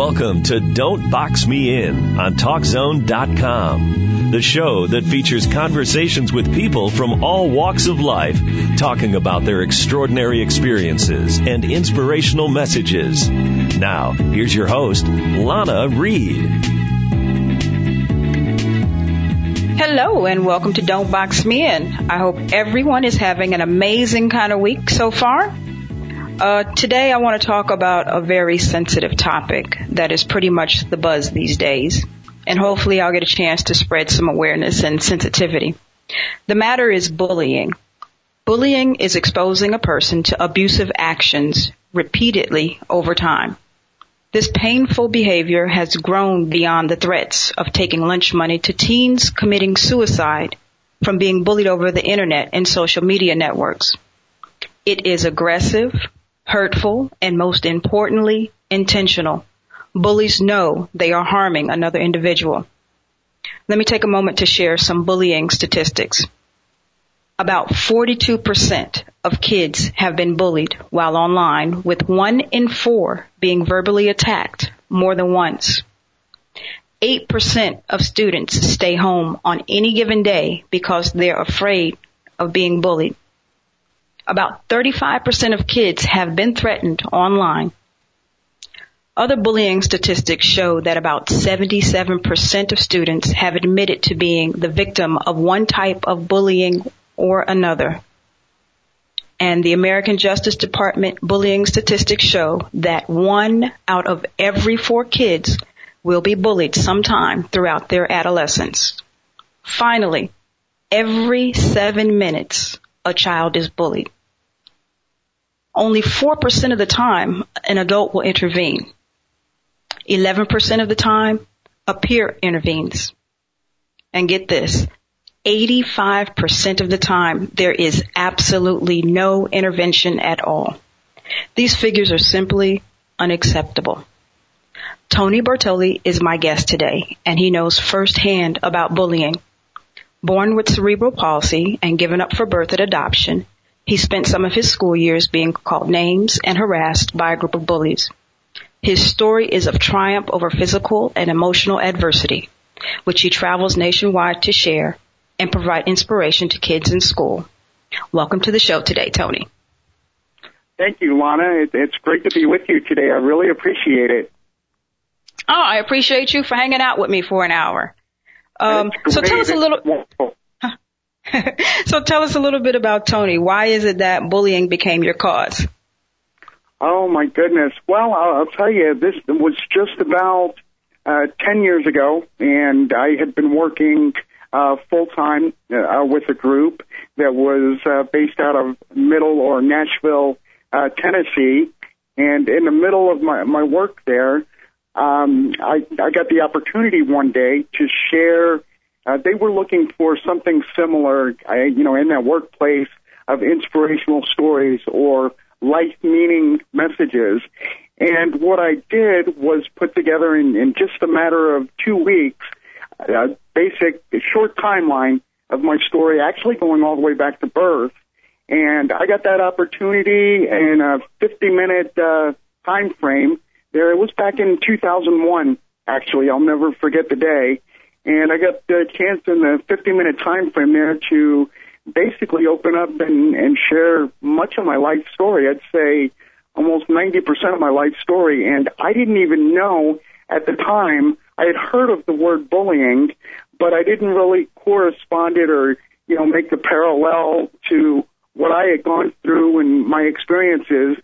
Welcome to Don't Box Me In on TalkZone.com, the show that features conversations with people from all walks of life, talking about their extraordinary experiences and inspirational messages. Now, here's your host, Lana Reed. Hello and welcome to Don't Box Me In. I hope everyone is having an amazing kind of week so far. Uh, today I want to talk about a very sensitive topic that is pretty much the buzz these days. And hopefully I'll get a chance to spread some awareness and sensitivity. The matter is bullying. Bullying is exposing a person to abusive actions repeatedly over time. This painful behavior has grown beyond the threats of taking lunch money to teens committing suicide from being bullied over the internet and social media networks. It is aggressive, hurtful, and most importantly, intentional. Bullies know they are harming another individual. Let me take a moment to share some bullying statistics. About 42% of kids have been bullied while online, with one in four being verbally attacked more than once. 8% of students stay home on any given day because they're afraid of being bullied. About 35% of kids have been threatened online. Other bullying statistics show that about 77% of students have admitted to being the victim of one type of bullying or another. And the American Justice Department bullying statistics show that one out of every four kids will be bullied sometime throughout their adolescence. Finally, every seven minutes, a child is bullied only 4% of the time an adult will intervene. 11% of the time a peer intervenes. And get this, 85% of the time there is absolutely no intervention at all. These figures are simply unacceptable. Tony Bartoli is my guest today and he knows firsthand about bullying. Born with cerebral palsy and given up for birth at adoption, he spent some of his school years being called names and harassed by a group of bullies. His story is of triumph over physical and emotional adversity, which he travels nationwide to share and provide inspiration to kids in school. Welcome to the show today, Tony. Thank you, Lana. It's great to be with you today. I really appreciate it. Oh, I appreciate you for hanging out with me for an hour. Um, so tell us a little. Wonderful. so tell us a little bit about Tony. Why is it that bullying became your cause? Oh my goodness. Well, I'll, tell you, this was just about uh, 10 years ago, and I had been working uh, full time uh, with a group that was uh, based out of Middle or Nashville, uh, Tennessee. And in the middle of my, my work there, um, I, I got the opportunity one day to share uh, they were looking for something similar, uh, you know, in that workplace of inspirational stories or life meaning messages. And what I did was put together in, in just a matter of two weeks a basic, a short timeline of my story, actually going all the way back to birth. And I got that opportunity in a 50 minute uh, time frame. There, it was back in 2001. Actually, I'll never forget the day and I got the chance in the 50 minute time frame there to basically open up and, and share much of my life story. I'd say almost 90% of my life story. And I didn't even know at the time, I had heard of the word bullying, but I didn't really correspond it or, you know, make the parallel to what I had gone through and my experiences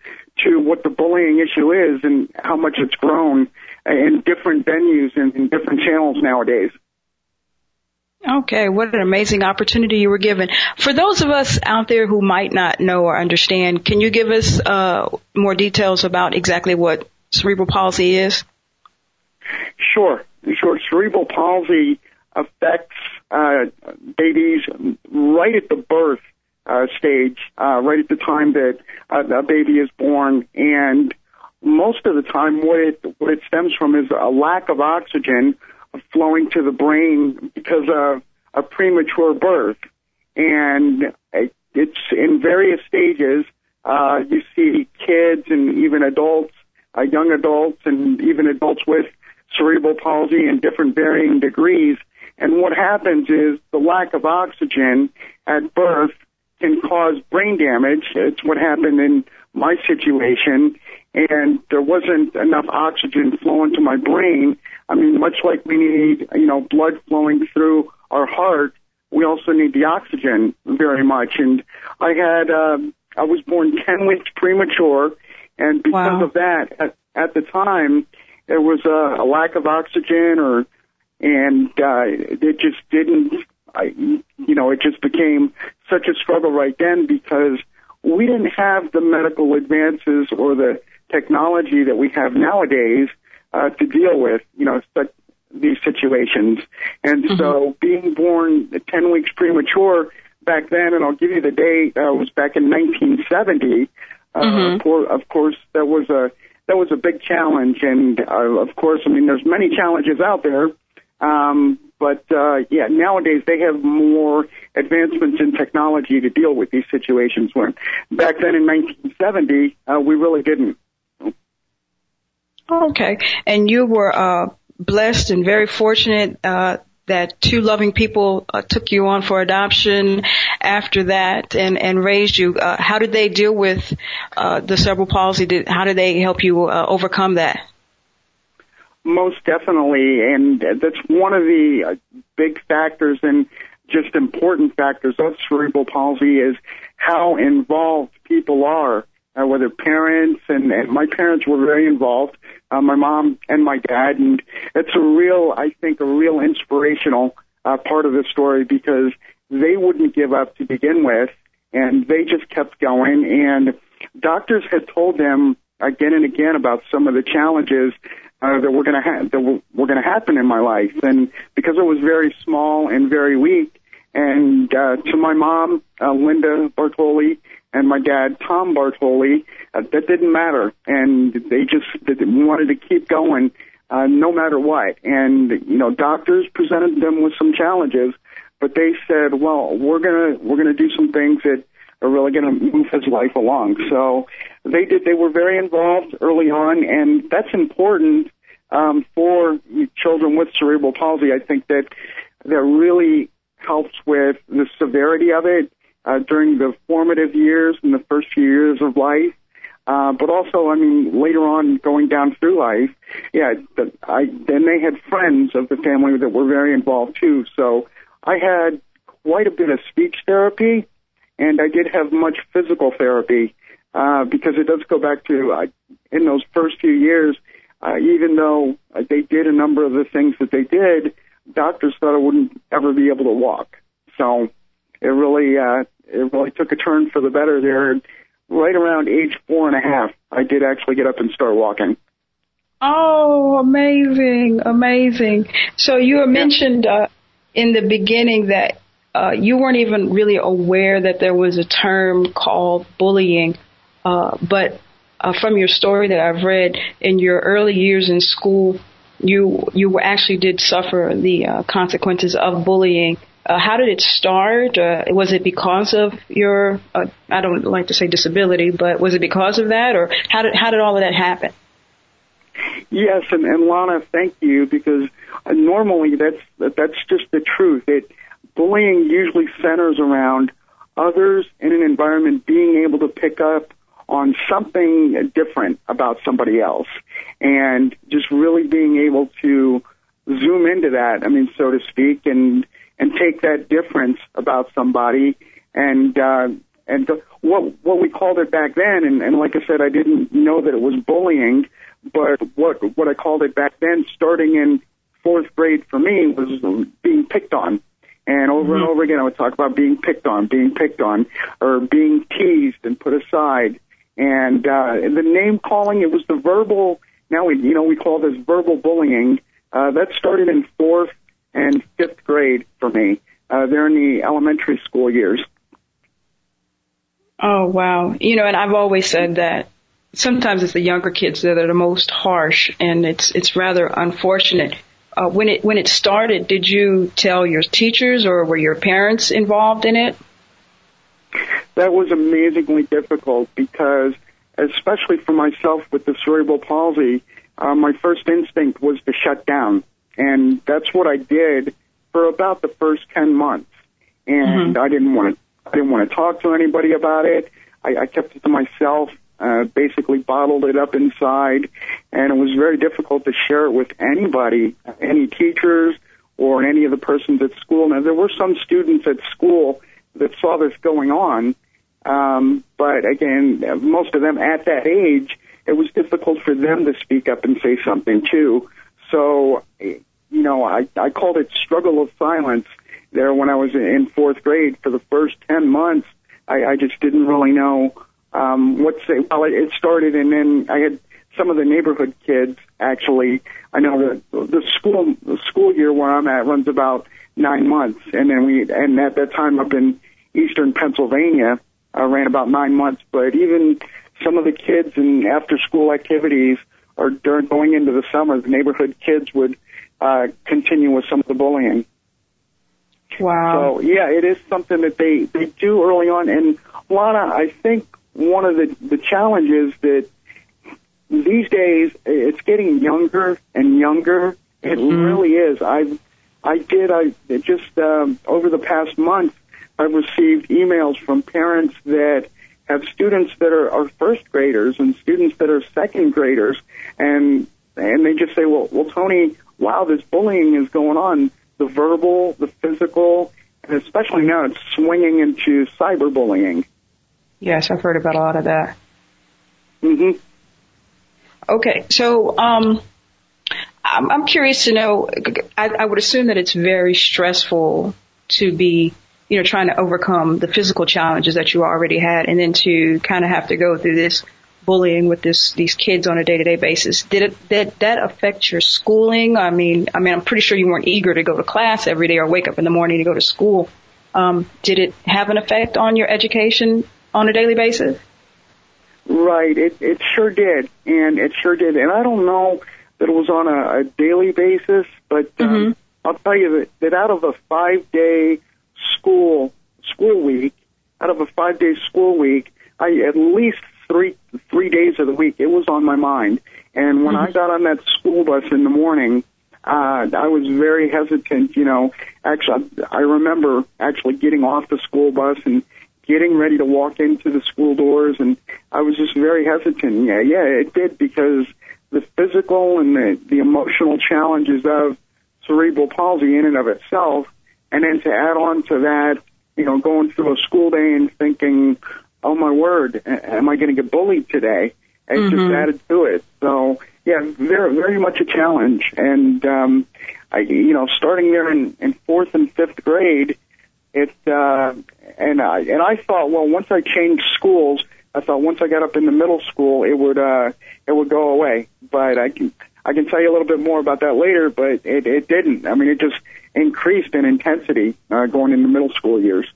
to what the bullying issue is and how much it's grown in different venues and in different channels nowadays. Okay, what an amazing opportunity you were given. For those of us out there who might not know or understand, can you give us uh, more details about exactly what cerebral palsy is? Sure, sure. Cerebral palsy affects uh, babies right at the birth uh, stage, uh, right at the time that uh, a baby is born, and most of the time, what it what it stems from is a lack of oxygen flowing to the brain because of a premature birth. And it's in various stages. Uh, you see kids and even adults uh, young adults and even adults with cerebral palsy in different varying degrees. And what happens is the lack of oxygen at birth can cause brain damage. It's what happened in my situation. And there wasn't enough oxygen flowing to my brain. I mean, much like we need, you know, blood flowing through our heart, we also need the oxygen very much. And I had, uh, I was born 10 weeks premature. And because wow. of that, at, at the time, there was a, a lack of oxygen or, and, uh, it just didn't, I, you know, it just became such a struggle right then because we didn't have the medical advances or the technology that we have nowadays, uh, to deal with, you know, such, these situations. And mm-hmm. so being born 10 weeks premature back then, and I'll give you the date, uh, was back in 1970. Uh, mm-hmm. of course, that was a, that was a big challenge. And, uh, of course, I mean, there's many challenges out there. Um, but, uh, yeah, nowadays they have more advancements in technology to deal with these situations when back then in 1970, uh, we really didn't. Okay. And you were, uh, blessed and very fortunate uh, that two loving people uh, took you on for adoption after that and, and raised you. Uh, how did they deal with uh, the cerebral palsy? Did, how did they help you uh, overcome that? Most definitely, and that's one of the uh, big factors and just important factors of cerebral palsy is how involved people are uh, whether parents and, and my parents were very involved, uh, my mom and my dad, and it's a real, I think, a real inspirational uh, part of the story because they wouldn't give up to begin with, and they just kept going. And doctors had told them again and again about some of the challenges uh, that were going to ha- that were, were going to happen in my life, and because I was very small and very weak, and uh, to my mom, uh, Linda Bartoli, and my dad, Tom Bartoli, uh, that didn't matter. And they just they wanted to keep going uh, no matter what. And, you know, doctors presented them with some challenges, but they said, well, we're to, we're to do some things that are really going to move his life along. So they did, they were very involved early on, and that's important um, for children with cerebral palsy. I think that that really helps with the severity of it uh, during the formative years and the first few years of life. Uh, but also, I mean, later on, going down through life, yeah, the, I, then they had friends of the family that were very involved too. So I had quite a bit of speech therapy, and I did have much physical therapy, uh, because it does go back to, uh, in those first few years, uh, even though they did a number of the things that they did, doctors thought I wouldn't ever be able to walk. So it really, uh, it really took a turn for the better there. Right around age four and a half, I did actually get up and start walking. Oh, amazing, amazing. So you mentioned uh, in the beginning that uh, you weren't even really aware that there was a term called bullying, uh, but uh, from your story that I've read, in your early years in school, you you actually did suffer the uh, consequences of bullying. Uh, how did it start? Uh, was it because of your, I don't like to say disability, but was it because of that, or how did how did all of that happen? Yes, and, and Lana, thank you because normally that's that's just the truth. It bullying usually centers around others in an environment being able to pick up on something different about somebody else, and just really being able to zoom into that. I mean, so to speak, and and take that difference about somebody and uh, and what what we called it back then, and, and like I said, I didn't know that it was bullying, but what what I called it back then, starting in fourth grade for me, was being picked on. And over mm-hmm. and over again, I would talk about being picked on, being picked on, or being teased and put aside. And uh, the name calling, it was the verbal. Now we, you know, we call this verbal bullying. Uh, that started in fourth and fifth grade for me. Uh, they're in the elementary school years. Oh wow! You know, and I've always said that sometimes it's the younger kids that are the most harsh, and it's it's rather unfortunate. Uh, when it when it started, did you tell your teachers or were your parents involved in it? That was amazingly difficult because especially for myself with the cerebral palsy, uh, my first instinct was to shut down. And that's what I did for about the first 10 months. And mm-hmm. I didn't want to, I didn't want to talk to anybody about it. I, I kept it to myself, uh, basically bottled it up inside. And it was very difficult to share it with anybody, any teachers or any of the persons at school. Now there were some students at school that saw this going on. Um, but again, most of them at that age, it was difficult for them to speak up and say something too. So, you know, I, I called it struggle of silence there when I was in fourth grade. For the first 10 months, I, I just didn't really know um, what to say. Well, it, it started, and then I had some of the neighborhood kids actually. I know that the school the school year where I'm at runs about nine months, and then we and at that time up in eastern Pennsylvania uh, ran about nine months. But even some of the kids and after school activities or during going into the summer, the neighborhood kids would uh, continue with some of the bullying. Wow. So yeah, it is something that they they do early on. And Lana, I think one of the the challenges that these days it's getting younger and younger. It mm-hmm. really is. I I did. I just um, over the past month, I've received emails from parents that have students that are, are first graders and students that are second graders, and and they just say, well, well, Tony, wow, this bullying is going on. The verbal, the physical, and especially now it's swinging into cyberbullying. Yes, I've heard about a lot of that. Mm-hmm. Okay, so um, I'm, I'm curious to know. I, I would assume that it's very stressful to be, you know, trying to overcome the physical challenges that you already had, and then to kind of have to go through this bullying with this these kids on a day to day basis. Did it did that affect your schooling? I mean, I mean, I'm pretty sure you weren't eager to go to class every day or wake up in the morning to go to school. Um, did it have an effect on your education on a daily basis? Right, it it sure did, and it sure did, and I don't know that it was on a, a daily basis, but um, mm-hmm. I'll tell you that, that out of a five day school school week, out of a five day school week, I at least three three days of the week it was on my mind, and when mm-hmm. I got on that school bus in the morning, uh, I was very hesitant. You know, actually, I remember actually getting off the school bus and getting ready to walk into the school doors, and I was just very hesitant. Yeah, yeah, it did because the physical and the, the emotional challenges of cerebral palsy in and of itself, and then to add on to that, you know, going through a school day and thinking, oh my word, am I going to get bullied today? It mm-hmm. just added to it. So yeah, very very much a challenge. And um, I, you know, starting there in, in fourth and fifth grade, it uh, and I and I thought, well, once I changed schools, I thought once I got up in the middle school, it would uh, it would go away. But I can I can tell you a little bit more about that later. But it it didn't. I mean, it just increased in intensity uh, going into middle school years.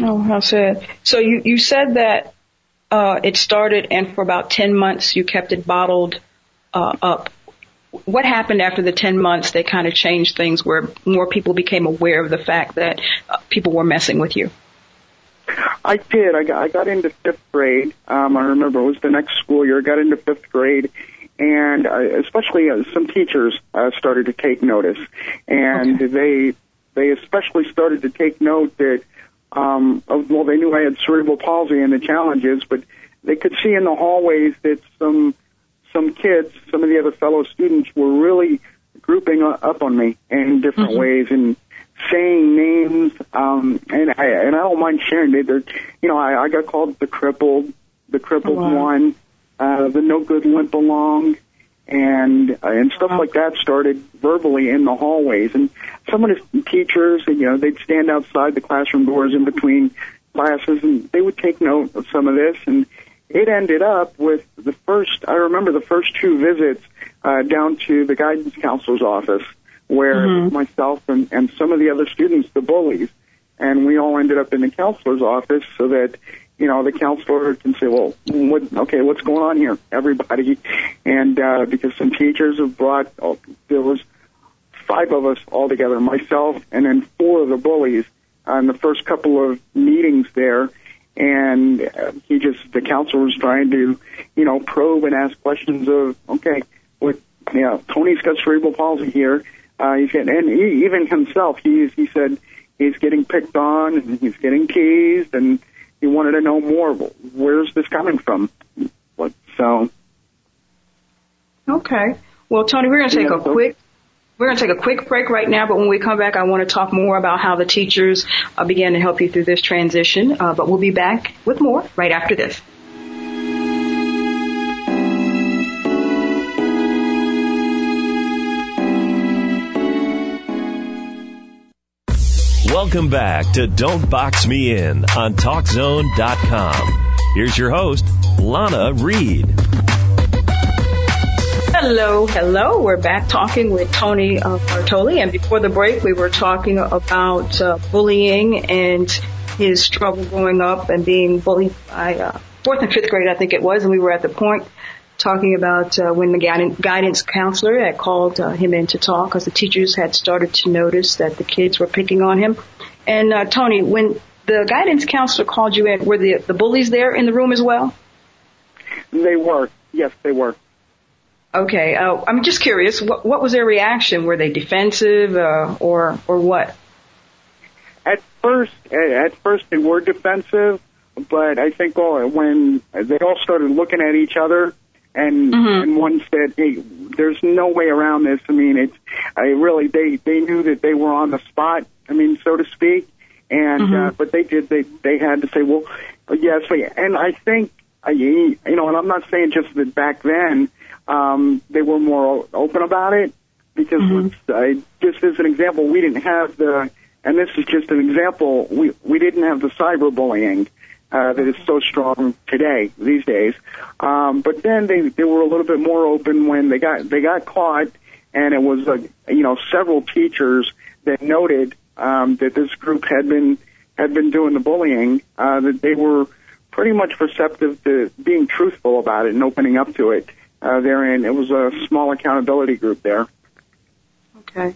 Oh, how sad. So you you said that uh, it started, and for about ten months you kept it bottled uh, up what happened after the 10 months they kind of changed things where more people became aware of the fact that uh, people were messing with you? I did. I got, I got into fifth grade. Um, I remember it was the next school year. I got into fifth grade, and uh, especially uh, some teachers uh, started to take notice, and okay. they they especially started to take note that um, well, they knew I had cerebral palsy and the challenges, but they could see in the hallways that some some kids, some of the other fellow students were really grouping up on me in different mm-hmm. ways and saying names. Um, and I and I don't mind sharing. They, they're, you know, I, I got called the crippled, the crippled oh, wow. one, uh, the no good limp along, and uh, and stuff wow. like that started verbally in the hallways. And some of the teachers, you know, they'd stand outside the classroom doors in between classes, and they would take note of some of this and it ended up with the first, I remember the first two visits uh, down to the guidance counselor's office where mm-hmm. myself and, and some of the other students, the bullies, and we all ended up in the counselor's office so that, you know, the counselor can say, well, what, okay, what's going on here, everybody? And, uh, because some teachers have brought, oh, there was five of us all together, myself and then four of the bullies on the first couple of meetings there and uh, he just the counselor was trying to, you know, probe and ask questions of okay, with you know, Tony's got cerebral palsy here. Uh, he's getting, and he, even himself, he's he said he's getting picked on and he's getting teased, and he wanted to know more. Where's this coming from? What so? Okay. Well, Tony, we're going to take yeah, a so, quick we're going to take a quick break right now, but when we come back, I want to talk more about how the teachers uh, began to help you through this transition. Uh, but we'll be back with more right after this. Welcome back to Don't Box Me In on TalkZone.com. Here's your host, Lana Reed. Hello, hello. We're back talking with Tony uh, Bartoli, and before the break, we were talking about uh, bullying and his struggle growing up and being bullied by uh, fourth and fifth grade, I think it was, and we were at the point talking about uh, when the guidance counselor had called uh, him in to talk because the teachers had started to notice that the kids were picking on him. And uh, Tony, when the guidance counselor called you in, were the the bullies there in the room as well? They were. Yes, they were. Okay, uh, I'm just curious. What, what was their reaction? Were they defensive uh, or or what? At first, at first they were defensive, but I think all, when they all started looking at each other, and mm-hmm. and one said, "Hey, there's no way around this." I mean, it's I really they they knew that they were on the spot. I mean, so to speak, and mm-hmm. uh, but they did they they had to say, "Well, yes," and I think I you know, and I'm not saying just that back then um, they were more open about it because mm-hmm. uh, just as an example, we didn't have the, and this is just an example, we, we didn't have the cyberbullying uh, that is so strong today, these days. Um, but then they, they were a little bit more open when they got, they got caught and it was, uh, you know, several teachers that noted, um, that this group had been, had been doing the bullying, uh, that they were pretty much receptive to being truthful about it and opening up to it uh, therein. It was a small accountability group there. Okay.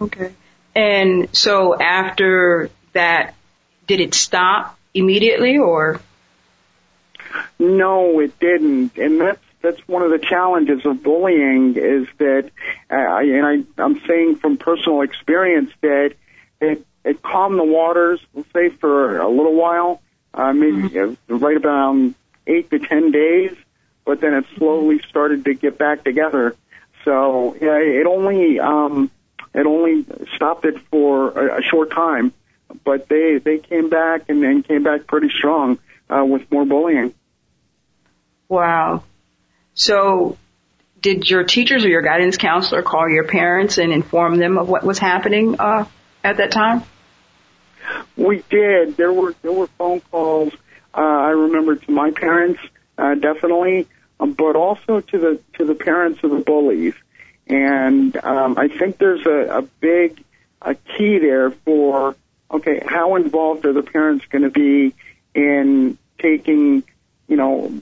Okay. And so after that, did it stop immediately or? No, it didn't. And that's, that's one of the challenges of bullying is that, uh, and I, I'm saying from personal experience that it, it calmed the waters, let's say for a little while, uh, maybe mm-hmm. right about eight to ten days but then it slowly started to get back together. So yeah, it only um, it only stopped it for a, a short time, but they they came back and then came back pretty strong uh, with more bullying. Wow. So did your teachers or your guidance counselor call your parents and inform them of what was happening uh, at that time? We did. There were there were phone calls. Uh, I remember to my parents, uh, definitely, um, but also to the to the parents of the bullies. And um, I think there's a, a big a key there for okay, how involved are the parents going to be in taking, you know,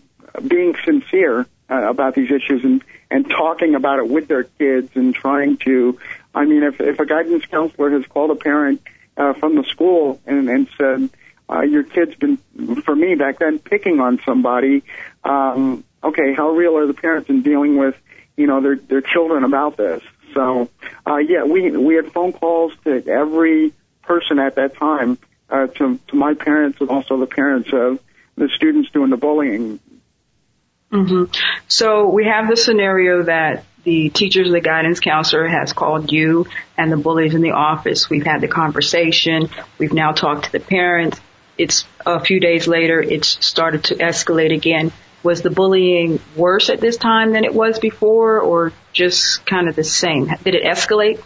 being sincere uh, about these issues and and talking about it with their kids and trying to. I mean, if if a guidance counselor has called a parent uh, from the school and and said. Uh, your kid's been, for me back then, picking on somebody. Um, okay, how real are the parents in dealing with, you know, their their children about this? So, uh, yeah, we we had phone calls to every person at that time, uh, to to my parents and also the parents of the students doing the bullying. Mm-hmm. So we have the scenario that the teachers, the guidance counselor has called you and the bullies in the office. We've had the conversation. We've now talked to the parents. It's a few days later. It's started to escalate again was the bullying worse at this time than it was before or just kind of the same? Did it escalate?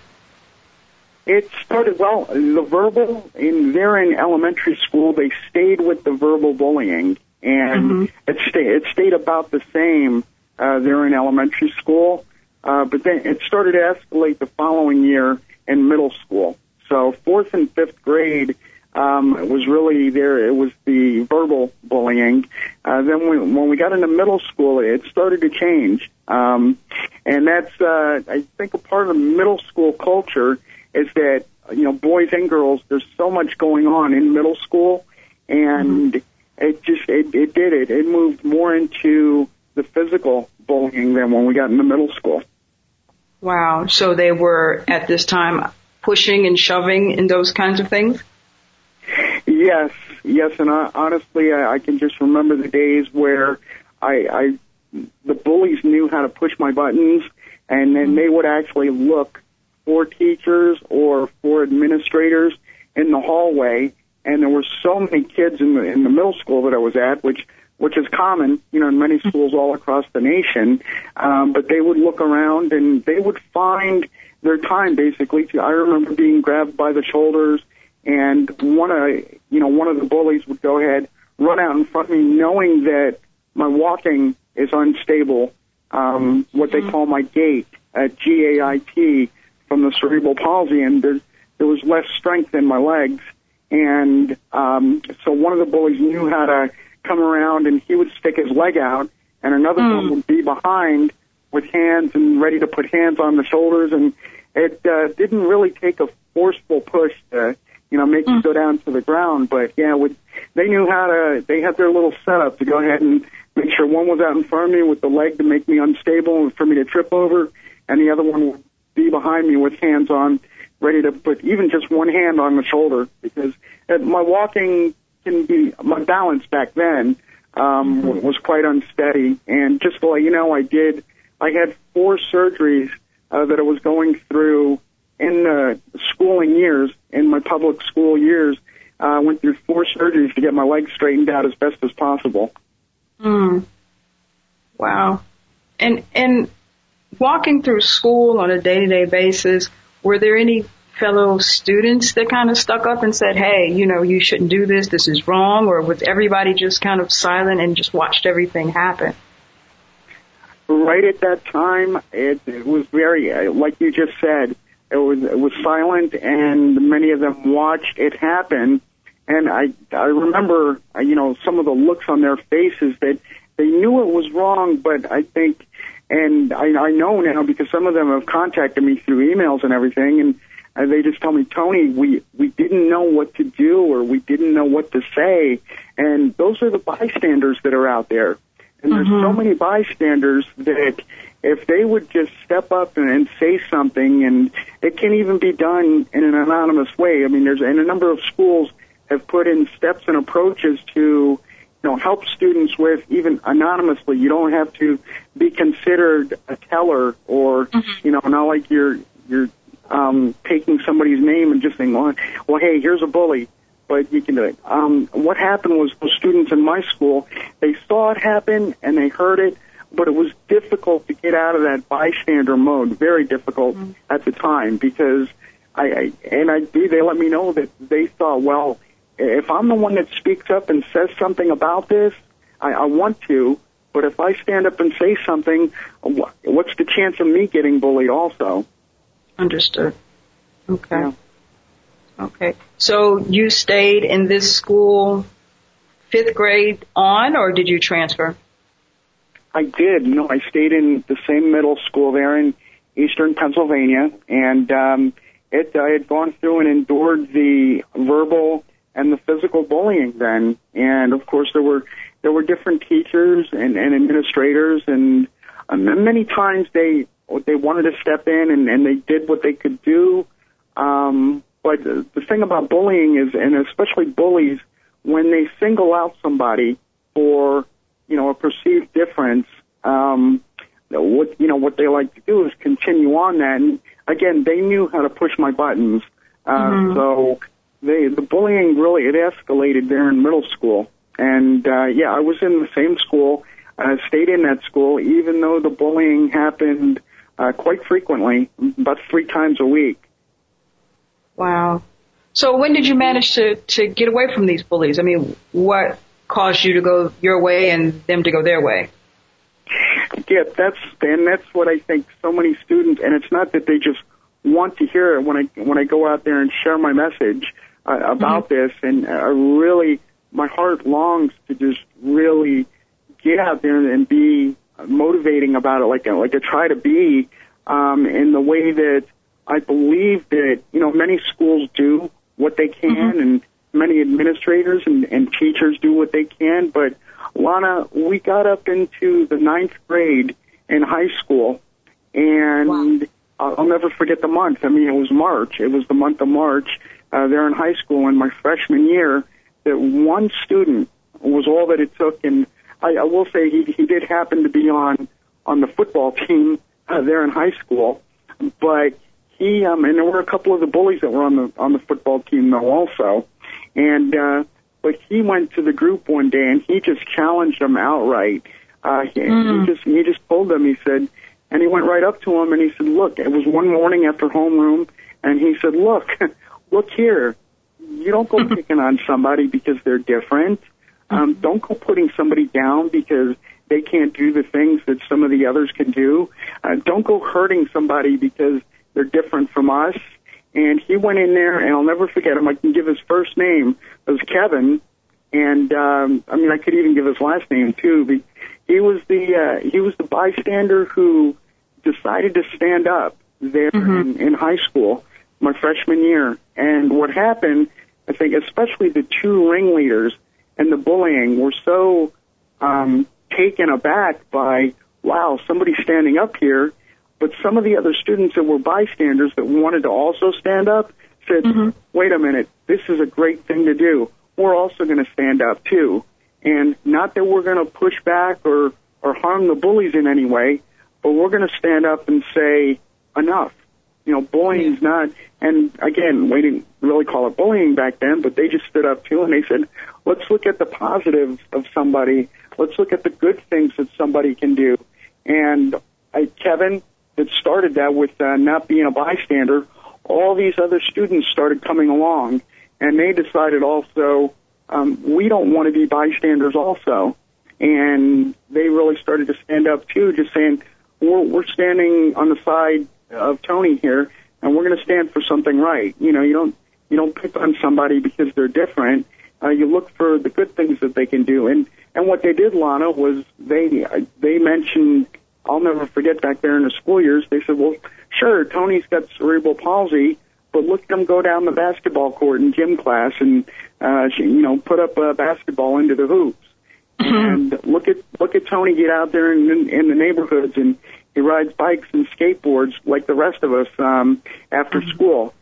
It started, well, the verbal, in, they're in elementary school, they stayed with the verbal bullying and mm-hmm. it, stayed, it stayed about the same, uh, they're in elementary school. Uh, but then it started to escalate the following year in middle school. So fourth and fifth grade, um, it was really there. It was the verbal bullying. Uh, then we, when we got into middle school, it started to change. Um, and that's, uh, I think a part of the middle school culture is that, you know, boys and girls, there's so much going on in middle school. And, mm-hmm. it just it, it did it. It moved more into the physical bullying than when we got into middle school. Wow. So they were at this time pushing and shoving and those kinds of things? Yes, yes, and I, honestly, I, I can just remember the days where I, I, the bullies knew how to push my buttons, and then they would actually look for teachers or for administrators in the hallway, and there were so many kids in the in the middle school that I was at, which which is common, you know, in many schools all across the nation. Um, but they would look around and they would find their time basically. To, I remember being grabbed by the shoulders, and one of you know one of the bullies would go ahead, run out in front of me, knowing that my walking is unstable. Um, what they call my gait at G A I T from the cerebral palsy, and there there was less strength in my legs. And um, so one of the bullies knew how to come around, and he would stick his leg out, and another Mm. one would be behind with hands and ready to put hands on the shoulders. And it uh, didn't really take a forceful push to, you know, make me go down to the ground. But yeah, would they knew how to? They had their little setup to go ahead and make sure one was out in front of me with the leg to make me unstable and for me to trip over, and the other one would be behind me with hands on, ready to put even just one hand on the shoulder because my walking can be my balance back then um, w was quite unsteady. And just to let you know, I did. I had four surgeries uh, that I was going through in the schooling years, in my public school years. Uh, I went through four surgeries to get my legs straightened out as best as possible. Mm. Wow. And and walking through school on a day-to-day basis, were there any fellow students that kind of stuck up and said, "Hey, you know, you shouldn't do this. This is wrong," or was everybody just kind of silent and just watched everything happen? right at that time, it, it was very, uh, like you just said, it was it was silent, and many of them watched it happen. And I I remember, uh, you know, some of the looks on their faces that they knew it was wrong, but I think, and I, I know now because some of them have contacted me through emails and everything, and uh, they just tell me, Tony, we we didn't know what to do or we didn't know what to say, and those are the bystanders that are out there. And there's so many bystanders that if they would just step up and, and say something, and it can even be done in an anonymous way. I mean, there's and a number of schools have put in steps and approaches to, you know, help students with even anonymously. You don't have to be considered a teller or, you know, not like you're you're um, taking somebody's name and just saying, well, well, hey, here's a bully but you can do it. Um, what happened was those students in my school, they saw it happen and they heard it, but it was difficult to get out of that bystander mode. Very difficult at the time because I, I and I they let me know that they thought, well, if I'm the one that speaks up and says something about this, I, I want to. But if I stand up and say something, wh- what's the chance of me getting bullied also? Understood. Okay. Yeah. Okay. So you stayed in this school fifth grade on, or did you transfer? I did. No, I stayed in the same middle school there in eastern Pennsylvania, and um, it I had gone through and endured the verbal and the physical bullying then, and of course there were there were different teachers and, and administrators, and um, many times they they wanted to step in and, and they did what they could do. Um, but the the thing about bullying is, and especially bullies, when they single out somebody for you know a perceived difference, um, what you know what they like to do is continue on that. And again, they knew how to push my buttons, uh, so they the bullying really it escalated there in middle school. And uh, yeah, I was in the same school, uh, stayed in that school, even though the bullying happened uh, quite frequently, about three times a week. Wow. So when did you manage to, to get away from these bullies? I mean, what caused you to go your way and them to go their way? Yeah, that's and that's what I think so many students, and it's not that they just want to hear it when I when I go out there and share my message uh, about this, and I really my heart longs to just really get out there and be motivating about it, like like I try to be, um, in the way that I believe that you know many schools do what they can, and many administrators and, and teachers do what they can, but Lana, we got up into the ninth grade in high school, and wow. I'll never forget the month. I mean, it was March. It was the month of March uh, there in high school in my freshman year. That one student was all that it took, and I, I will say he he did happen to be on on the football team uh, there in high school, but he um, and there were a couple of the bullies that were on the on the football team though also, and uh, but he went to the group one day and he just challenged them outright. Uh, he, mm. he just he just told them he said, and he went right up to him and he said, look, it was one morning after homeroom, and he said, look, look here, you don't go picking on somebody because they're different. Um, mm-hmm. don't go putting somebody down because they can't do the things that some of the others can do. Uh, don't go hurting somebody because they're different from us. And he went in there, and I'll never forget him. I can give his first name. It was Kevin, and um, I mean I could even give his last name too. But he was the uh, he was the bystander who decided to stand up there mm-hmm. in, in high school, my freshman year. And what happened, I think, especially the two ringleaders and the bullying were so um, taken aback by, wow, somebody standing up here. But some of the other students that were bystanders that wanted to also stand up said, mm-hmm. wait a minute, this is a great thing to do. We're also going to stand up too. And not that we're going to push back or, or harm the bullies in any way, but we're going to stand up and say, enough. You know, bullying's not, and again, we didn't really call it bullying back then, but they just stood up too and they said, let's look at the positives of somebody Let's look at the good things that somebody can do. And I, Kevin, that started that with uh, not being a bystander, all these other students started coming along, and they decided also um, we don't want to be bystanders also. And they really started to stand up too, just saying we're, we're standing on the side of Tony here, and we're going to stand for something right. You know, you don't you don't pick on somebody because they're different. Uh, you look for the good things that they can do, and and what they did, Lana, was they they mentioned I'll never forget back there in the school years. They said, "Well, sure, Tony's got cerebral palsy, but look at him go down the basketball court in gym class and uh, you know put up a basketball into the hoops." Mm-hmm. And look at look at Tony get out there in, in, in the neighborhoods and he rides bikes and skateboards like the rest of us um, after mm-hmm. school.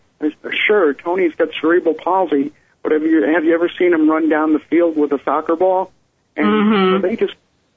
Sure, Tony's got cerebral palsy, but have you have you ever seen him run down the field with a soccer ball? And mm-hmm. so they just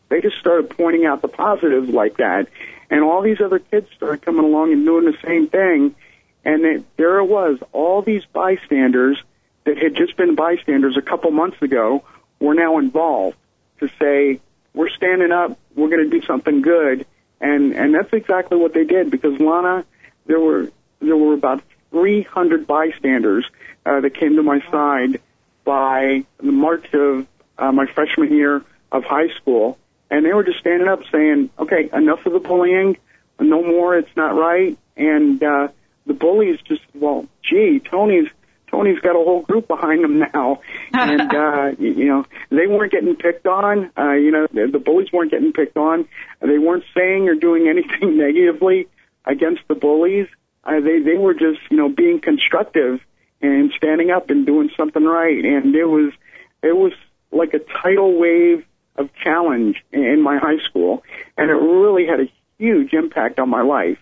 they just started pointing out the positives like that, and all these other kids started coming along and doing the same thing, and it, there it was, all these bystanders that had just been bystanders a couple months ago were now involved to say we're standing up, we're going to do something good, and and that's exactly what they did because Lana, there were there were about 300 bystanders uh, that came to my side by the March of uh, my freshman year of high school, and they were just standing up saying, "Okay, enough of the bullying, no more. It's not right." And uh, the bullies just, well, gee, Tony's Tony's got a whole group behind him now, and uh, you know they weren't getting picked on. Uh, you know the, the bullies weren't getting picked on. They weren't saying or doing anything negatively against the bullies. Uh, they they were just you know being constructive and standing up and doing something right. And it was it was like a tidal wave of challenge in my high school, and it really had a huge impact on my life.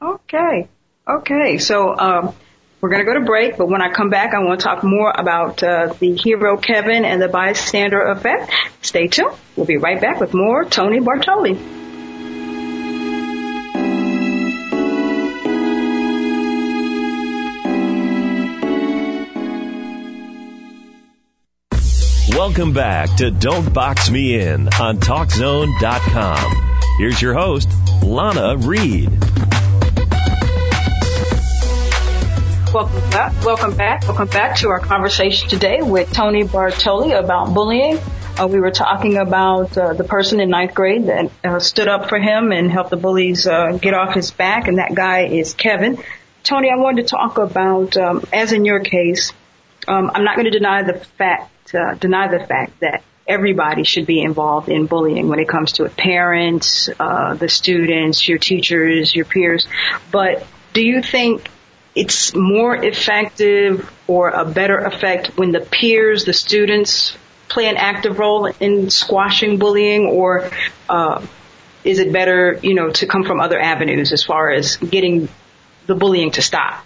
Okay, okay. So um, we're going to go to break, but when I come back, I want to talk more about uh, the hero Kevin and the bystander effect. Stay tuned. We'll be right back with more Tony Bartoli. Welcome back to Don't Box Me In on TalkZone.com. Here's your host, Lana Reed. Welcome back. Welcome back. Welcome back to our conversation today with Tony Bartoli about bullying. Uh, we were talking about uh, the person in ninth grade that uh, stood up for him and helped the bullies uh, get off his back, and that guy is Kevin. Tony, I wanted to talk about, um, as in your case, um, I'm not going to deny the fact uh, deny the fact that everybody should be involved in bullying when it comes to it. Parents, uh, the students, your teachers, your peers. But do you think it's more effective or a better effect when the peers, the students, play an active role in squashing bullying, or uh, is it better, you know, to come from other avenues as far as getting the bullying to stop?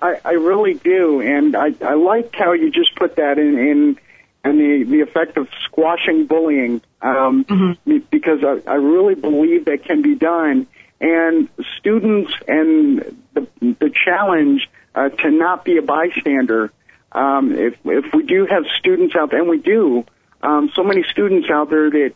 I, I really do, and I, I like how you just put that in, in and the, the effect of squashing bullying um, mm-hmm. because I, I really believe that can be done. And students and the, the challenge uh, to not be a bystander. Um, if if we do have students out there, and we do, um, so many students out there that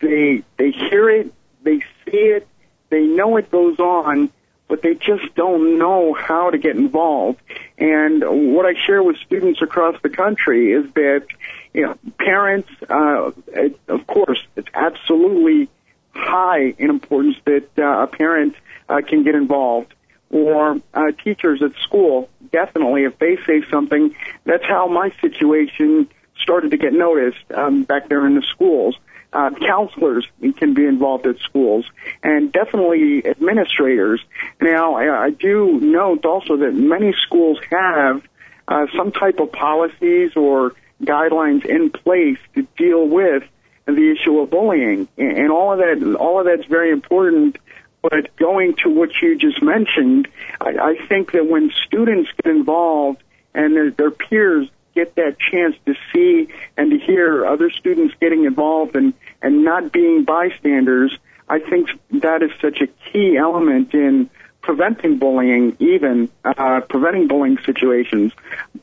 they they hear it, they see it, they know it goes on, but they just don't know how to get involved. And what I share with students across the country is that, you know, parents, uh, it, of course, it's absolutely high in importance that uh, a parent uh, can get involved. Or uh, teachers at school, definitely, if they say something, that's how my situation started to get noticed um, back there in the schools uh, counselors can be involved at schools, and definitely administrators. Now, I do note also that many schools have uh, some type of policies or guidelines in place to deal with the issue of bullying, and all of that, all of that's very important. But going to what you just mentioned, I, I think that when students get involved and their, their peers get that chance to see and to hear other students getting involved and, and not being bystanders, I think that is such a key element in preventing bullying, even uh, preventing bullying situations.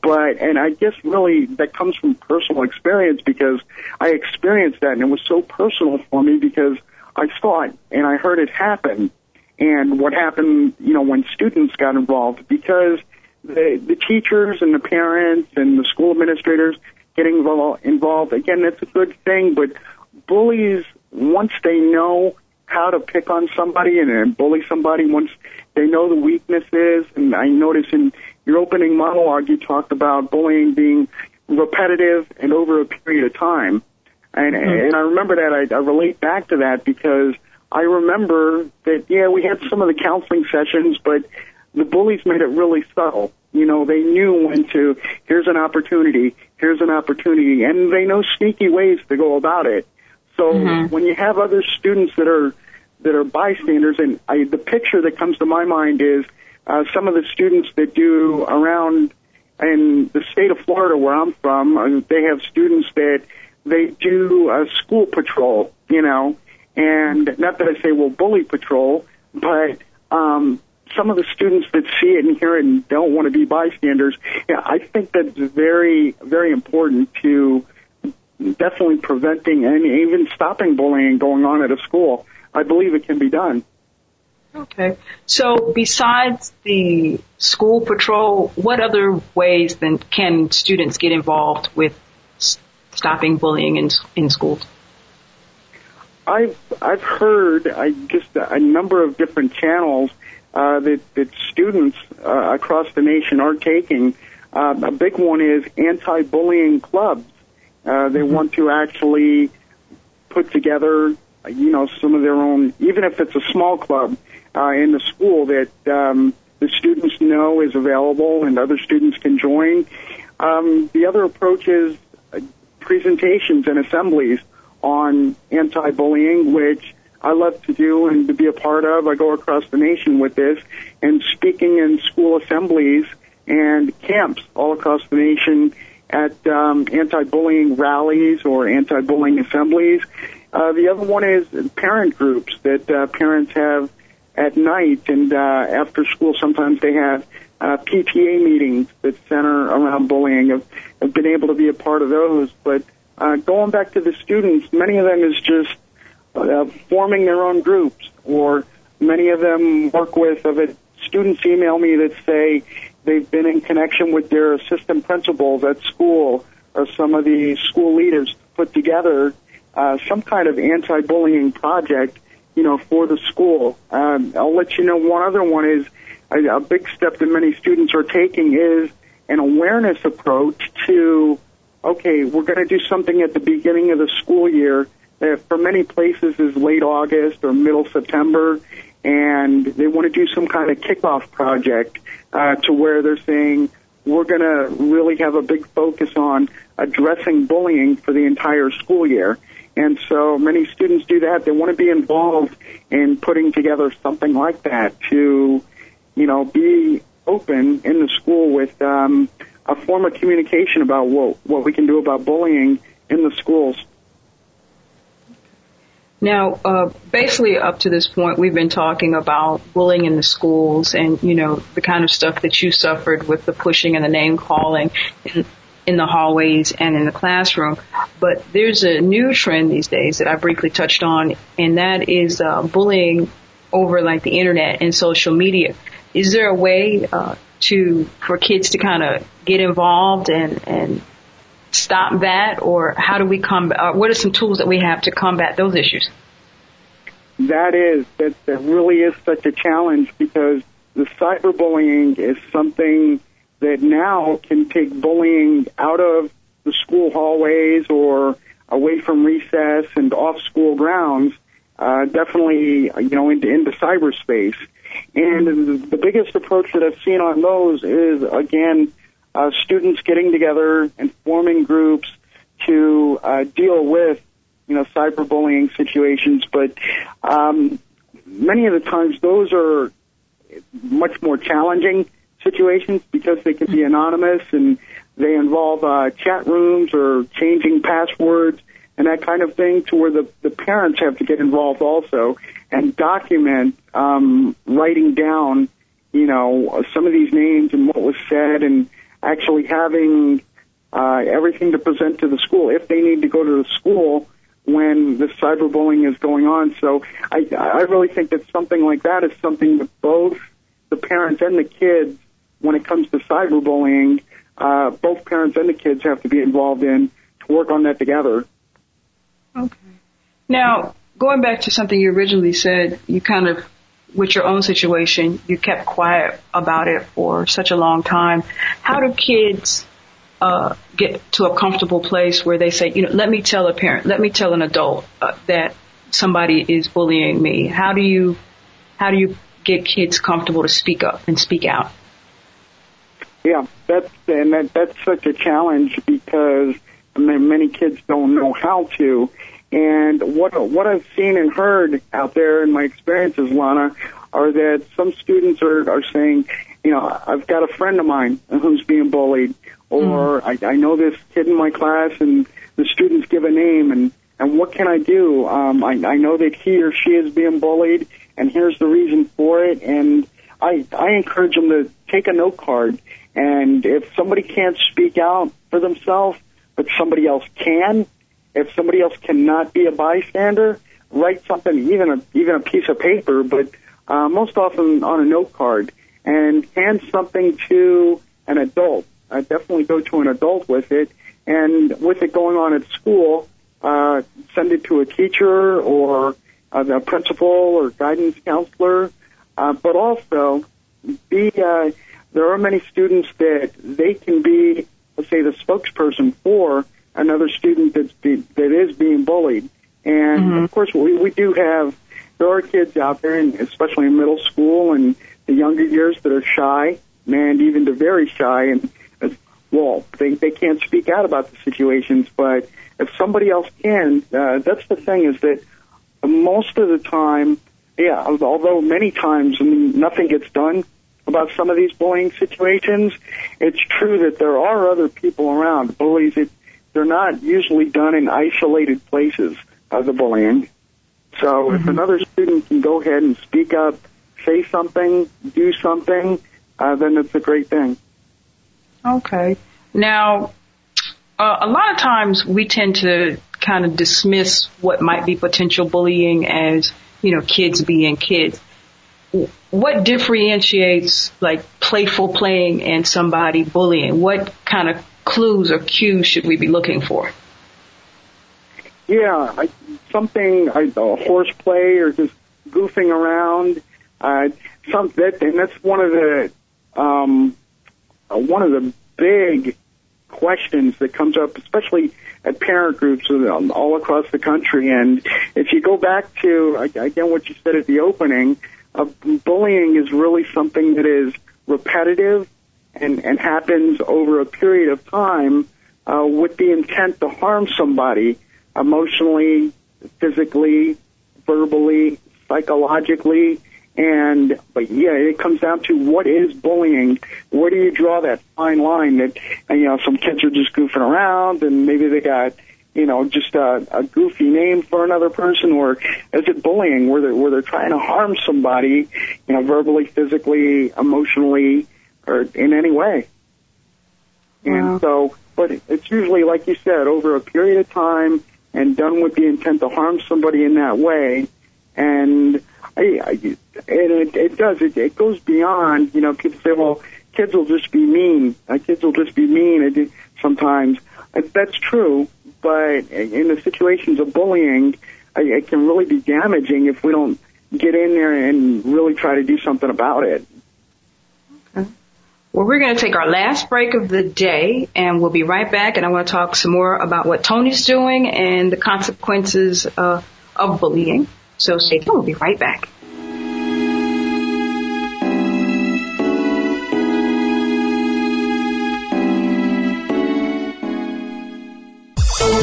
But and I guess really that comes from personal experience because I experienced that and it was so personal for me because I saw it and I heard it happen. And what happened, you know, when students got involved because the, the teachers and the parents and the school administrators getting involved. Again, that's a good thing, but bullies, once they know how to pick on somebody and, bully somebody, once they know the weaknesses, and I notice in your opening monologue you talked about bullying being repetitive and over a period of time. And, mm-hmm. and I remember that, I, I relate back to that because I remember that, yeah, we had some of the counseling sessions, but the bullies made it really subtle. You know, they knew when to, here's an opportunity, here's an opportunity, and they know sneaky ways to go about it. So mm-hmm. when you have other students that are, that are bystanders, and I, the picture that comes to my mind is, uh, some of the students that do around in the state of Florida where I'm from, uh, they have students that they do a school patrol, you know, and not that I say, well, bully patrol, but, um, some of the students that see it and hear it and don't want to be bystanders, yeah, I think that's very, very important to definitely preventing and even stopping bullying going on at a school. I believe it can be done. Okay. So besides the school patrol, what other ways then can students get involved with stopping bullying in in schools? I've I've heard I just a number of different channels uh, that, that students uh, across the nation are taking. Uh, a big one is anti-bullying clubs. Uh, they mm-hmm. want to actually put together, you know, some of their own, even if it's a small club uh, in the school that um, the students know is available and other students can join. Um, the other approach is uh, presentations and assemblies on anti-bullying, which I love to do and to be a part of. I go across the nation with this and speaking in school assemblies and camps all across the nation at um, anti-bullying rallies or anti-bullying assemblies. Uh, the other one is parent groups that uh, parents have at night and uh, after school. Sometimes they have uh, PTA meetings that center around bullying. I've, I've been able to be a part of those, but uh, going back to the students, many of them is just uh, forming their own groups, or many of them work with. Of it, students email me that say they've been in connection with their assistant principals at school or some of the school leaders put together uh, some kind of anti-bullying project, you know, for the school. Um, I'll let you know one other one is a, a big step that many students are taking is an awareness approach to, okay, we're going to do something at the beginning of the school year for many places is late August or middle September, and they want to do some kind of kickoff project uh, to where they're saying we're going to really have a big focus on addressing bullying for the entire school year. And so many students do that. They want to be involved in putting together something like that to, you know, be open in the school with um, a form of communication about what what we can do about bullying in the schools. Now, uh, basically, up to this point, we've been talking about bullying in the schools, and you know the kind of stuff that you suffered with the pushing and the name calling in, in the hallways and in the classroom. But there's a new trend these days that I briefly touched on, and that is uh, bullying over like the internet and social media. Is there a way uh, to for kids to kind of get involved and and stop that, or how do we combat? Uh, what are some tools that we have to combat those issues? That is that that really is such a challenge because the cyberbullying is something that now can take bullying out of the school hallways or away from recess and off school grounds, uh, definitely you know into into cyberspace. And the biggest approach that I've seen on those is again uh, students getting together and forming groups to uh, deal with you know cyberbullying situations. But um, many of the times those are much more challenging situations because they can be anonymous and they involve uh, chat rooms or changing passwords and that kind of thing to where the, the parents have to get involved also and document um, writing down, you know, some of these names and what was said and actually having uh, everything to present to the school if they need to go to the school when the cyberbullying is going on. So I, I really think that something like that is something that both the parents and the kids, when it comes to cyberbullying, uh, both parents and the kids have to be involved in to work on that together. Okay. Now, going back to something you originally said, you kind of, with your own situation, you kept quiet about it for such a long time. How do kids uh, get to a comfortable place where they say, you know, let me tell a parent, let me tell an adult uh, that somebody is bullying me. How do you, how do you get kids comfortable to speak up and speak out? Yeah, that's and that, that's such a challenge because many kids don't know how to. And what what I've seen and heard out there in my experiences, Lana, are that some students are are saying, you know, I've got a friend of mine who's being bullied, or mm. I, I know this kid in my class, and the students give a name, and and what can I do? Um, I, I know that he or she is being bullied, and here's the reason for it, and I I encourage them to take a note card, and if somebody can't speak out for themselves, but somebody else can, if somebody else cannot be a bystander, write something, even a even a piece of paper, but uh, most often on a note card, and hand something to an adult. Uh, definitely go to an adult with it, and with it going on at school, uh, send it to a teacher or uh, a principal or guidance counselor. Uh, but also, be uh, there are many students that they can be, let's say, the spokesperson for another student that's be, that is being bullied. And mm-hmm. of course, we we do have there are kids out there, and especially in middle school and the younger years, that are shy, and even the very shy, and uh, well, they they can't speak out about the situations. But if somebody else can, uh, that's the thing is that most of the time, yeah, although many times I mean, nothing gets done about some of these bullying situations, it's true that there are other people around. Bullies, it, they're not usually done in isolated places of the bullying. So mm-hmm. if another student can go ahead and speak up, say something, do something, uh, then it's a great thing. Okay. Now, uh, a lot of times we tend to kind of dismiss what might be potential bullying as, you know, kids being kids. What differentiates like playful playing and somebody bullying? What kind of clues or cues should we be looking for? Yeah, I, something a horseplay or just goofing around. Uh, some that and that's one of the um, uh, one of the big questions that comes up, especially at parent groups all across the country. And if you go back to again what you said at the opening, uh, bullying is really something that is repetitive and and happens over a period of time uh, with the intent to harm somebody emotionally, physically, verbally, psychologically. And, but yeah, it comes down to what is bullying? Where do you draw that fine line that, you know, some kids are just goofing around and maybe they got, you know, just a, a goofy name for another person, or is it bullying where they're, where they're trying to harm somebody, you know, verbally, physically, emotionally, or in any way? Wow. And so, but it's usually, like you said, over a period of time and done with the intent to harm somebody in that way. And I, I and it, it does. It, it goes beyond. You know, people say, "Well, kids will just be mean. Uh, kids will just be mean." Sometimes that's true, but in the situations of bullying, it can really be damaging if we don't get in there and really try to do something about it. Well, we're going to take our last break of the day, and we'll be right back. And I want to talk some more about what Tony's doing and the consequences uh, of bullying. So stay tuned. We'll be right back.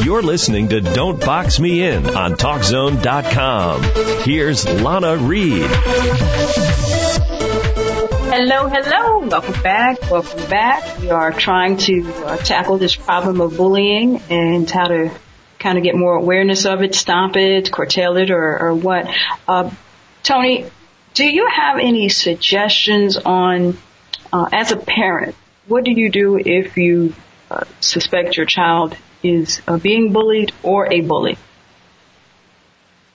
You're listening to Don't Box Me In on TalkZone.com. Here's Lana Reed. Hello, hello. Welcome back. Welcome back. We are trying to uh, tackle this problem of bullying and how to kind of get more awareness of it, stop it, curtail it, or, or what. Uh, Tony, do you have any suggestions on, uh, as a parent, what do you do if you uh, suspect your child is uh, being bullied or a bully?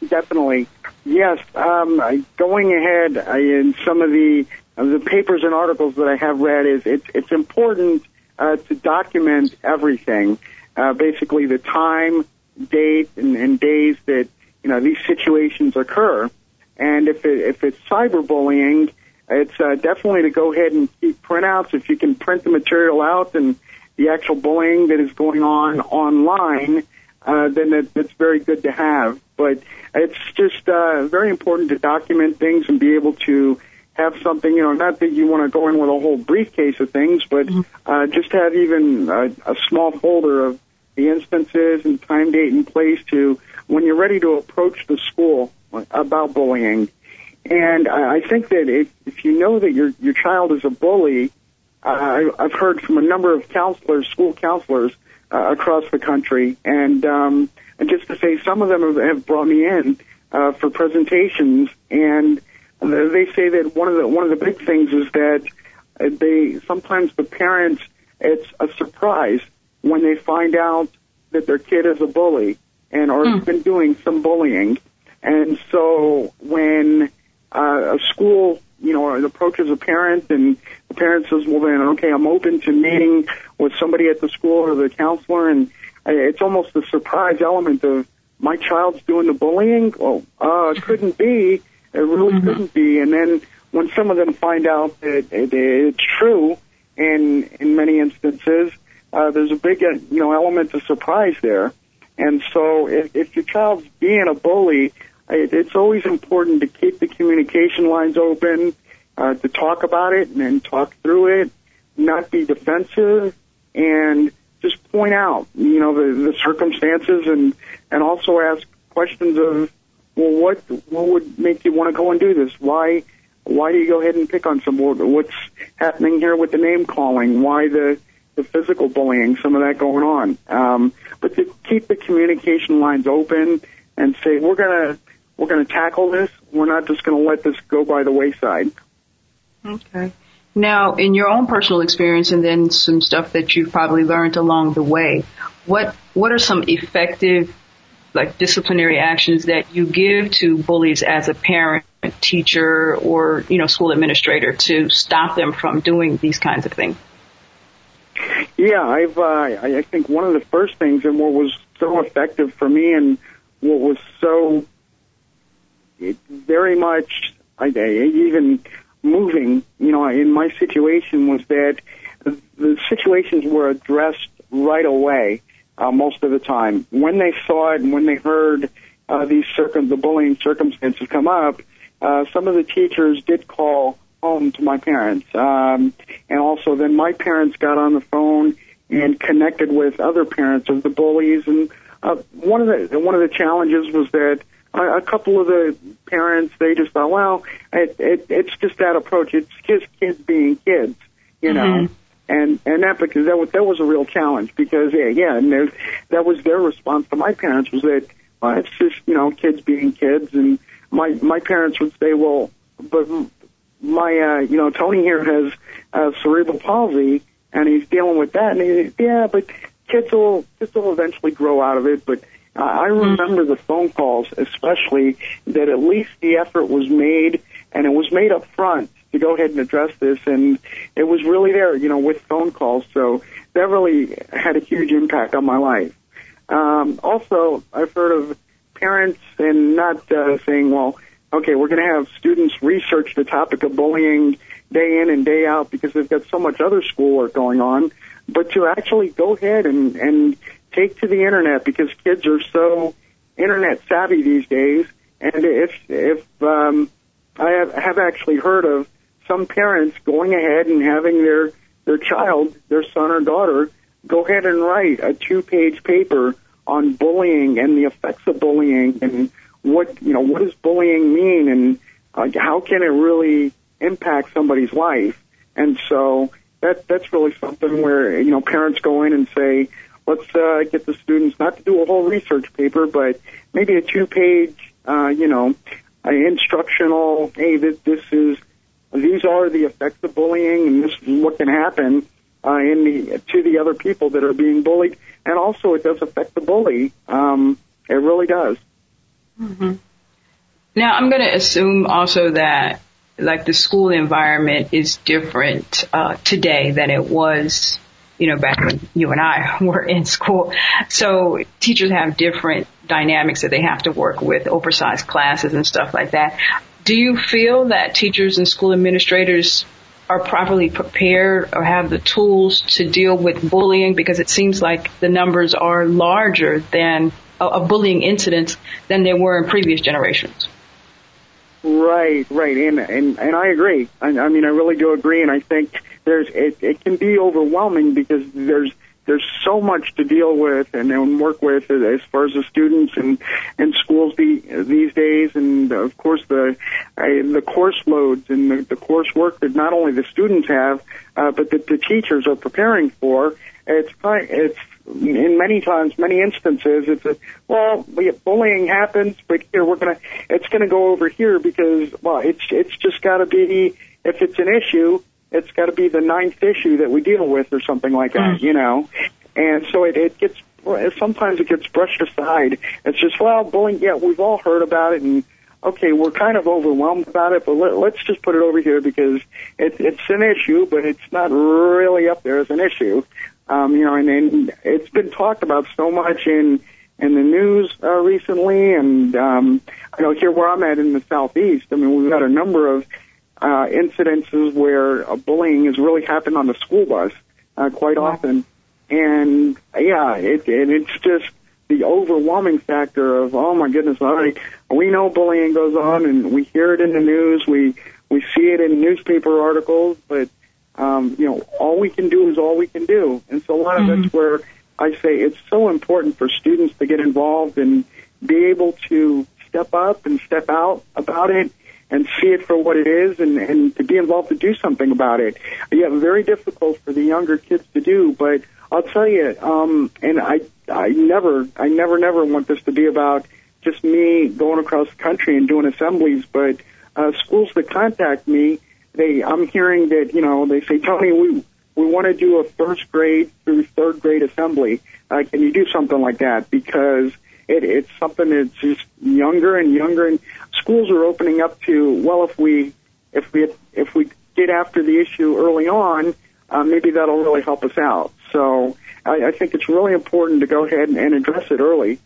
Definitely, yes. Um, going ahead in some of the the papers and articles that I have read is it's it's important uh, to document everything, uh, basically the time, date, and, and days that you know these situations occur. And if it, if it's cyberbullying, it's uh, definitely to go ahead and keep printouts. If you can print the material out and the actual bullying that is going on online, uh, then it, it's very good to have. But it's just uh, very important to document things and be able to have something, you know, not that you want to go in with a whole briefcase of things, but mm-hmm. uh, just have even a, a small folder of the instances and time, date, and place to when you're ready to approach the school about bullying. And I think that if, if you know that your your child is a bully, uh, I've heard from a number of counselors, school counselors uh, across the country, and um, and just to say, some of them have, have brought me in uh, for presentations, and they say that one of the one of the big things is that they sometimes the parents it's a surprise when they find out that their kid is a bully and or has hmm. been doing some bullying, and so when uh, a school you know approaches a parent and the parent says, well then okay I'm open to meeting with somebody at the school or the counselor, and it's almost a surprise element of my child's doing the bullying. Well, uh, it couldn't be it really mm-hmm. couldn't be. And then when some of them find out that it, it's true, and in many instances, uh, there's a big, uh, you know, element of surprise there. And so, if, if your child's being a bully, it, it's always important to keep the communication lines open, uh, to talk about it and, then talk through it, not be defensive, and just point out, you know, the, the circumstances, and and also ask questions of well, what what would make you want to go and do this? Why why do you go ahead and pick on someone? What's happening here with the name calling? Why the the physical bullying? Some of that going on. Um, but to keep the communication lines open and say we're gonna we're gonna tackle this. We're not just gonna let this go by the wayside. Okay. Now, in your own personal experience, and then some stuff that you've probably learned along the way, what what are some effective like disciplinary actions that you give to bullies as a parent, teacher, or you know school administrator to stop them from doing these kinds of things? Yeah, I've uh, I think one of the first things and what was so effective for me and what was so very much I, even moving, you know, in my situation was that the situations were addressed right away uh, most of the time. When they saw it and when they heard uh, these circum the bullying circumstances come up, uh, some of the teachers did call home to my parents, um, and also then my parents got on the phone and connected with other parents of the bullies. And uh, one of the one of the challenges was that a, couple of the parents they just thought, well, it, it, it's just that approach. It's just kids being kids, you know. Mm-hmm and and that because that was that was a real challenge because yeah, yeah and there, that was their response to my parents was that well, it's just you know kids being kids and my my parents would say well but my uh you know Tony here has uh, cerebral palsy and he's dealing with that and he, yeah but kids will kids will eventually grow out of it but uh, I mm-hmm. remember the phone calls especially that at least the effort was made and it was made up front to go ahead and address this, and it was really there, you know, with phone calls. So that really had a huge impact on my life. Um, also, I've heard of parents and not uh, saying, well, okay, we're going to have students research the topic of bullying day in and day out because they've got so much other schoolwork going on, but to actually go ahead and, and take to the internet because kids are so internet savvy these days. And if, if, um, I have, have actually heard of some parents going ahead and having their their child, their son or daughter, go ahead and write a two-page paper on bullying and the effects of bullying and what you know what does bullying mean and uh, how can it really impact somebody's life. And so that that's really something where you know parents go in and say, let's uh, get the students not to do a whole research paper, but maybe a two-page, uh, you know, instructional. Hey, this, this is these are the effects of bullying, and this is what can happen uh, in the to the other people that are being bullied, and also it does affect the bully. Um, it really does. Mm-hmm. Now, I'm going to assume also that like the school environment is different uh, today than it was, you know, back when you and I were in school. So teachers have different dynamics that they have to work with, oversized classes and stuff like that. Do you feel that teachers and school administrators are properly prepared or have the tools to deal with bullying? Because it seems like the numbers are larger than of bullying incidents than they were in previous generations. Right, right, and and and I agree. I, I mean, I really do agree, and I think there's it, it can be overwhelming because there's there's so much to deal with and, and work with as far as the students and and schools be, these days, and of course the uh, the course loads and the, the coursework that not only the students have, uh, but that the teachers are preparing for. It's it's in many times, many instances, it's a, well, bullying happens, but here we're gonna, it's gonna go over here because, well, it's, it's just gotta be, if it's an issue, it's got to be the ninth issue that we deal with or something like that, mm. you know. And so it, it gets sometimes it gets brushed aside. It's just well, bullying. Yeah, we've all heard about it, and okay, we're kind of overwhelmed about it, but let, let's just put it over here because it, it's an issue, but it's not really up there as an issue. Um, you know, and, and it's been talked about so much in in the news uh, recently, and um, I know here where I'm at in the southeast. I mean, we've got a number of uh, incidences where uh, bullying has really happened on the school bus uh, quite often. And yeah, it, and it's just the overwhelming factor of, oh my goodness, all right, we know bullying goes on and we hear it in the news, we, we see it in newspaper articles, but, um, you know, all we can do is all we can do. And so a lot mm-hmm. of that's where I say it's so important for students to get involved and be able to step up and step out about it and see it for what it is and, and to be involved to do something about it. Yeah, very difficult for the younger kids to do, but I'll tell you, um, and I, I never, I never, never want this to be about just me going across the country and doing assemblies, but uh, schools that contact me, they, I'm hearing that, you know, they say, Tony, we, we want to do a first grade through third grade assembly. Uh, can you do something like that? Because it, it's something that's just younger and younger, and schools are opening up to well, if we if we if we get after the issue early on, uh, maybe that'll really help us out. So I, I think it's really important to go ahead and, and address it early.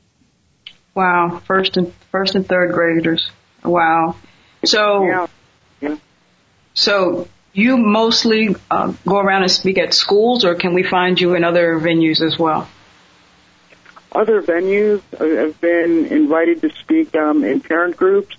Wow, first and first and third graders. Wow. So yeah. yeah. So you mostly uh, go around and speak at schools, or can we find you in other venues as well? Other venues uh, have been invited to speak um, in parent groups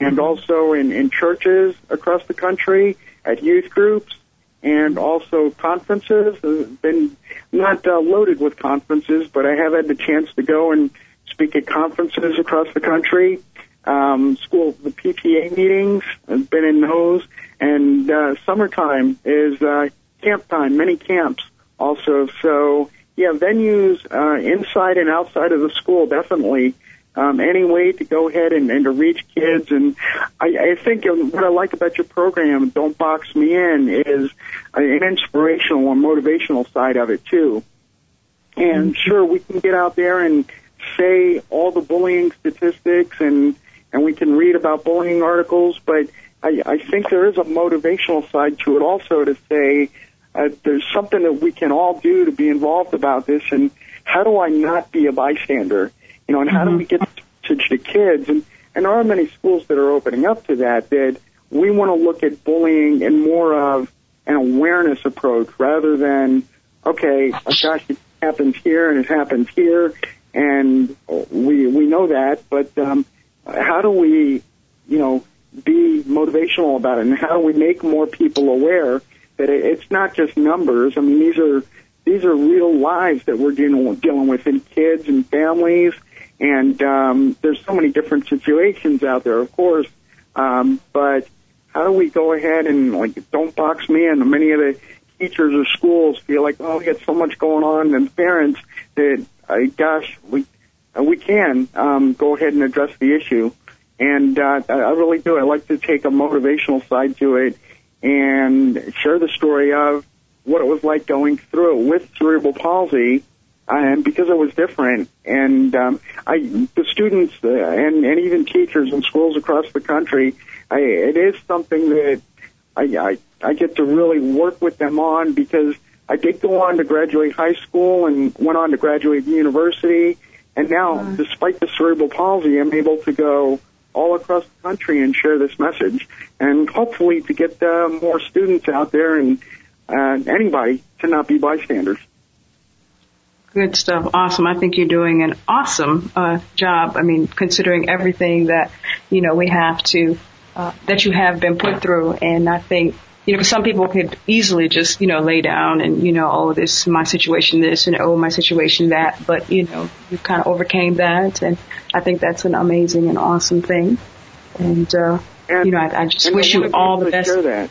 and also in, in churches across the country, at youth groups, and also conferences. I've been not uh, loaded with conferences, but I have had the chance to go and speak at conferences across the country. Um, school, the PTA meetings, I've been in those, and uh, summertime is uh, camp time, many camps also. So yeah, venues uh, inside and outside of the school definitely. Um, any way to go ahead and, and to reach kids, and I, I think what I like about your program, "Don't Box Me In," is an inspirational and motivational side of it too. And mm-hmm. sure, we can get out there and say all the bullying statistics, and and we can read about bullying articles, but I, I think there is a motivational side to it also to say uh, there's something that we can all do to be involved about this, and how do I not be a bystander? You know, and how mm-hmm. do we get the message to kids? And and there are many schools that are opening up to that. That we want to look at bullying in more of an awareness approach rather than okay, oh, gosh, it happens here and it happens here, and we we know that, but um, how do we, you know, be motivational about it, and how do we make more people aware that it's not just numbers? I mean, these are these are real lives that we're dealing with, dealing with in kids and families, and um, there's so many different situations out there, of course. Um, but how do we go ahead and like don't box me in? Many of the teachers or schools feel like, oh, we got so much going on, and parents that, uh, gosh, we uh, we can um, go ahead and address the issue. And uh, I really do. I like to take a motivational side to it and share the story of what it was like going through it with cerebral palsy. And because it was different, and um, I, the students uh, and, and even teachers in schools across the country, I, it is something that I, I I get to really work with them on because I did go on to graduate high school and went on to graduate university, and now, uh, despite the cerebral palsy, I'm able to go all across the country and share this message, and hopefully to get uh, more students out there and uh, anybody to not be bystanders. Good stuff. Awesome. I think you're doing an awesome uh, job. I mean, considering everything that you know we have to uh, that you have been put through, and I think you know, some people could easily just, you know, lay down and, you know, oh, this, my situation, this, and oh, my situation, that. But, you know, you kind of overcame that. And I think that's an amazing and awesome thing. And, uh, and, you know, I, I just wish you all the best.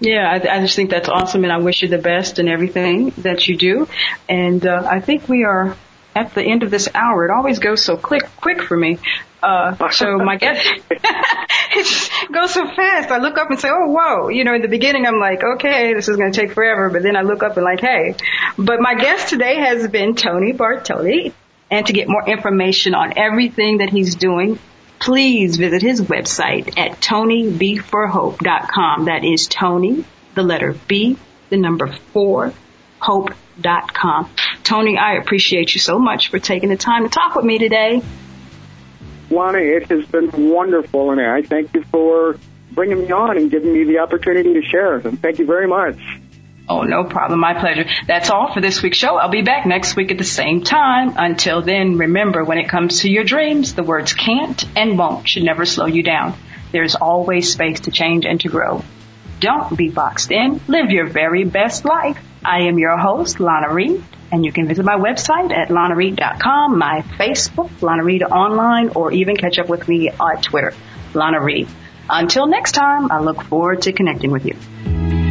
Yeah, I, I just think that's awesome, and I wish you the best in everything that you do. And uh, I think we are at the end of this hour. It always goes so quick, quick for me. Uh, so my guess, it goes so fast. I look up and say, oh, whoa. You know, in the beginning, I'm like, okay, this is going to take forever. But then I look up and like, hey. But my guest today has been Tony Bartoli. And to get more information on everything that he's doing, please visit his website at tonyb4hope.com. That is Tony, the letter B, the number four, hope.com. Tony, I appreciate you so much for taking the time to talk with me today. Lana, it has been wonderful, and I thank you for bringing me on and giving me the opportunity to share. And thank you very much. Oh, no problem. My pleasure. That's all for this week's show. I'll be back next week at the same time. Until then, remember when it comes to your dreams, the words can't and won't should never slow you down. There's always space to change and to grow. Don't be boxed in. Live your very best life. I am your host, Lana Reed. And you can visit my website at lanareed.com, my Facebook, Lana Reed Online, or even catch up with me on Twitter, Lana Reed. Until next time, I look forward to connecting with you.